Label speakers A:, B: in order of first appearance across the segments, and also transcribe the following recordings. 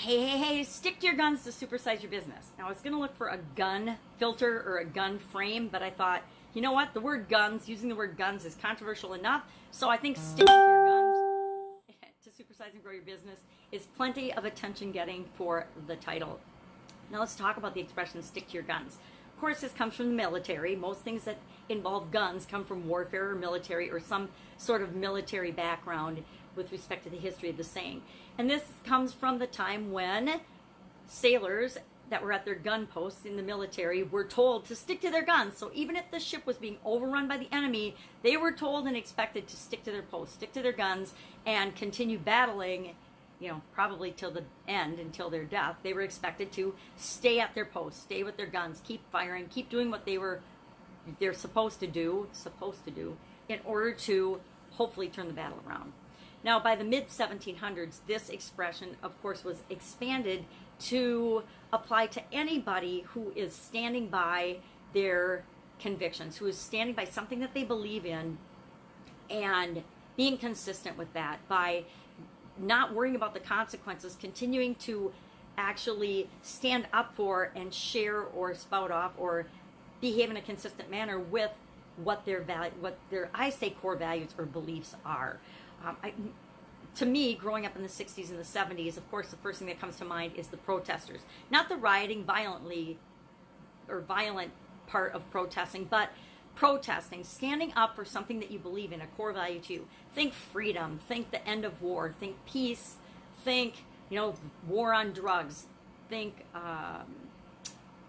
A: hey, hey, hey, stick to your guns to supersize your business. Now, I was going to look for a gun filter or a gun frame, but I thought, you know what? The word guns, using the word guns is controversial enough. So I think sticking to your guns to supersize and grow your business is plenty of attention getting for the title. Now, let's talk about the expression stick to your guns. Course, this comes from the military. Most things that involve guns come from warfare or military or some sort of military background with respect to the history of the saying. And this comes from the time when sailors that were at their gun posts in the military were told to stick to their guns. So even if the ship was being overrun by the enemy, they were told and expected to stick to their posts, stick to their guns, and continue battling, you know, probably till the end, until their death. They were expected to stay at their posts, stay with their guns, keep firing, keep doing what they were they're supposed to do, supposed to do, in order to hopefully turn the battle around. Now, by the mid 1700s, this expression, of course, was expanded to apply to anybody who is standing by their convictions, who is standing by something that they believe in and being consistent with that by not worrying about the consequences, continuing to actually stand up for and share or spout off or behave in a consistent manner with what their value, what their I say core values or beliefs are. Um, I, to me, growing up in the 60s and the 70s, of course, the first thing that comes to mind is the protesters. Not the rioting violently or violent part of protesting, but protesting, standing up for something that you believe in, a core value to you. Think freedom, think the end of war, think peace, think, you know, war on drugs, think, um,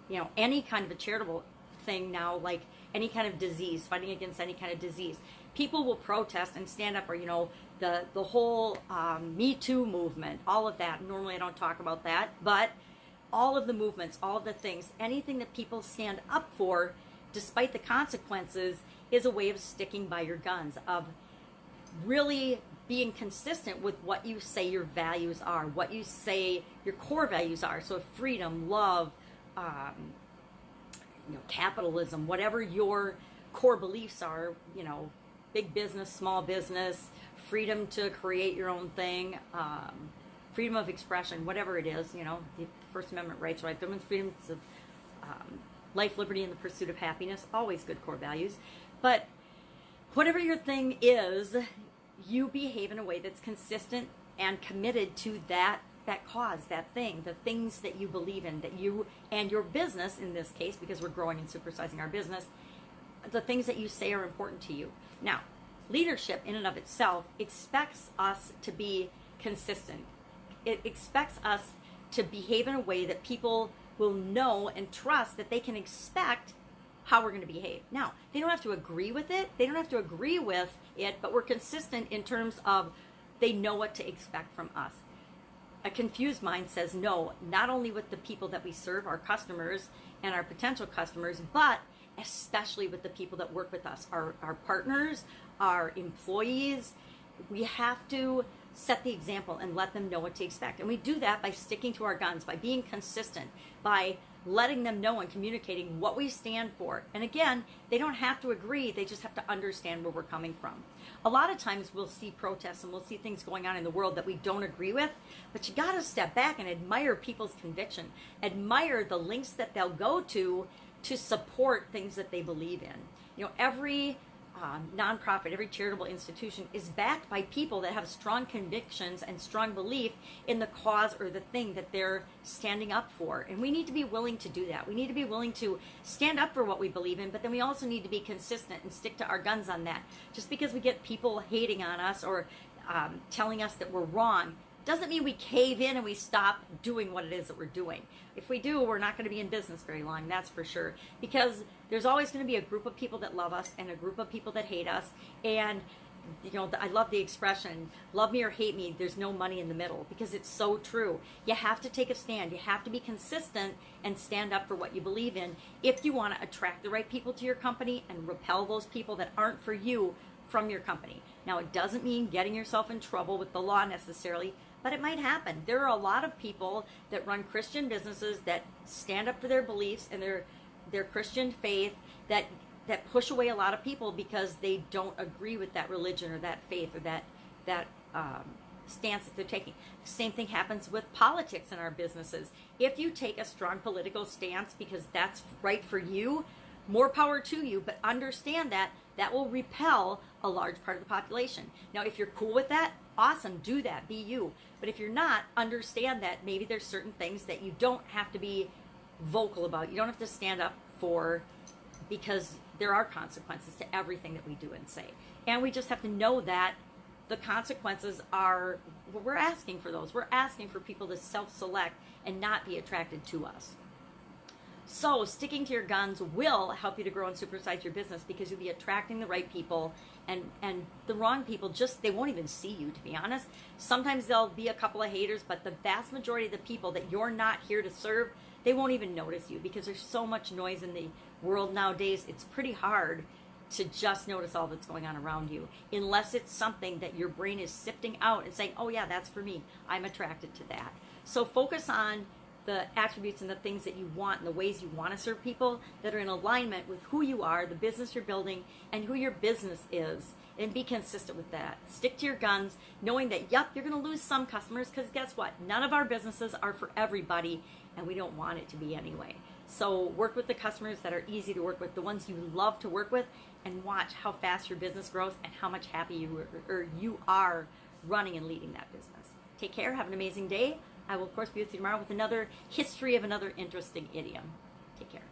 A: you know, any kind of a charitable thing now, like any kind of disease, fighting against any kind of disease. People will protest and stand up, or, you know, the the whole um, Me Too movement, all of that. Normally, I don't talk about that, but all of the movements, all of the things, anything that people stand up for, despite the consequences, is a way of sticking by your guns, of really being consistent with what you say your values are, what you say your core values are. So freedom, love, um, you know, capitalism, whatever your core beliefs are, you know, big business, small business, freedom to create your own thing, um, freedom of expression, whatever it is, you know, the First Amendment rights, right? Women's freedoms of um, life, liberty, and the pursuit of happiness, always good core values. But whatever your thing is, you behave in a way that's consistent and committed to that that cause, that thing, the things that you believe in, that you and your business, in this case, because we're growing and supersizing our business, the things that you say are important to you. Now, leadership in and of itself expects us to be consistent. It expects us to behave in a way that people will know and trust that they can expect how we're going to behave. Now, they don't have to agree with it. They don't have to agree with it, but we're consistent in terms of they know what to expect from us. A confused mind says no, not only with the people that we serve, our customers and our potential customers, but especially with the people that work with us, our, our partners, our employees. We have to set the example and let them know what to expect. And we do that by sticking to our guns, by being consistent, by letting them know and communicating what we stand for. And again, they don't have to agree, they just have to understand where we're coming from. A lot of times we'll see protests and we'll see things going on in the world that we don't agree with, but you got to step back and admire people's conviction. Admire the lengths that they'll go to to support things that they believe in. You know, every um, nonprofit, every charitable institution is backed by people that have strong convictions and strong belief in the cause or the thing that they're standing up for. And we need to be willing to do that. We need to be willing to stand up for what we believe in, but then we also need to be consistent and stick to our guns on that. Just because we get people hating on us or um, telling us that we're wrong doesn't mean we cave in and we stop doing what it is that we're doing. If we do, we're not going to be in business very long, that's for sure. Because there's always going to be a group of people that love us and a group of people that hate us. And, you know, I love the expression, love me or hate me, there's no money in the middle because it's so true. You have to take a stand. You have to be consistent and stand up for what you believe in if you want to attract the right people to your company and repel those people that aren't for you from your company. Now, it doesn't mean getting yourself in trouble with the law necessarily but it might happen. There are a lot of people that run Christian businesses that stand up for their beliefs and their their Christian faith that that push away a lot of people because they don't agree with that religion or that faith or that that um, stance that they're taking. Same thing happens with politics in our businesses. If you take a strong political stance because that's right for you, more power to you, but understand that that will repel a large part of the population. Now, if you're cool with that, awesome, do that, be you. But if you're not, understand that maybe there's certain things that you don't have to be vocal about. You don't have to stand up for because there are consequences to everything that we do and say. And we just have to know that the consequences are we're asking for those. We're asking for people to self-select and not be attracted to us. So, sticking to your guns will help you to grow and supersize your business because you'll be attracting the right people and and the wrong people just they won't even see you to be honest. Sometimes there'll be a couple of haters, but the vast majority of the people that you're not here to serve, they won't even notice you because there's so much noise in the world nowadays. It's pretty hard to just notice all that's going on around you unless it's something that your brain is sifting out and saying, "Oh yeah, that's for me. I'm attracted to that." So focus on the attributes and the things that you want and the ways you want to serve people that are in alignment with who you are, the business you're building, and who your business is. And be consistent with that. Stick to your guns, knowing that, yep, you're going to lose some customers because guess what? None of our businesses are for everybody, and we don't want it to be anyway. So work with the customers that are easy to work with, the ones you love to work with, and watch how fast your business grows and how much happy you or you are running and leading that business. Take care. Have an amazing day. I will, of course, be with you tomorrow with another history of another interesting idiom. Take care.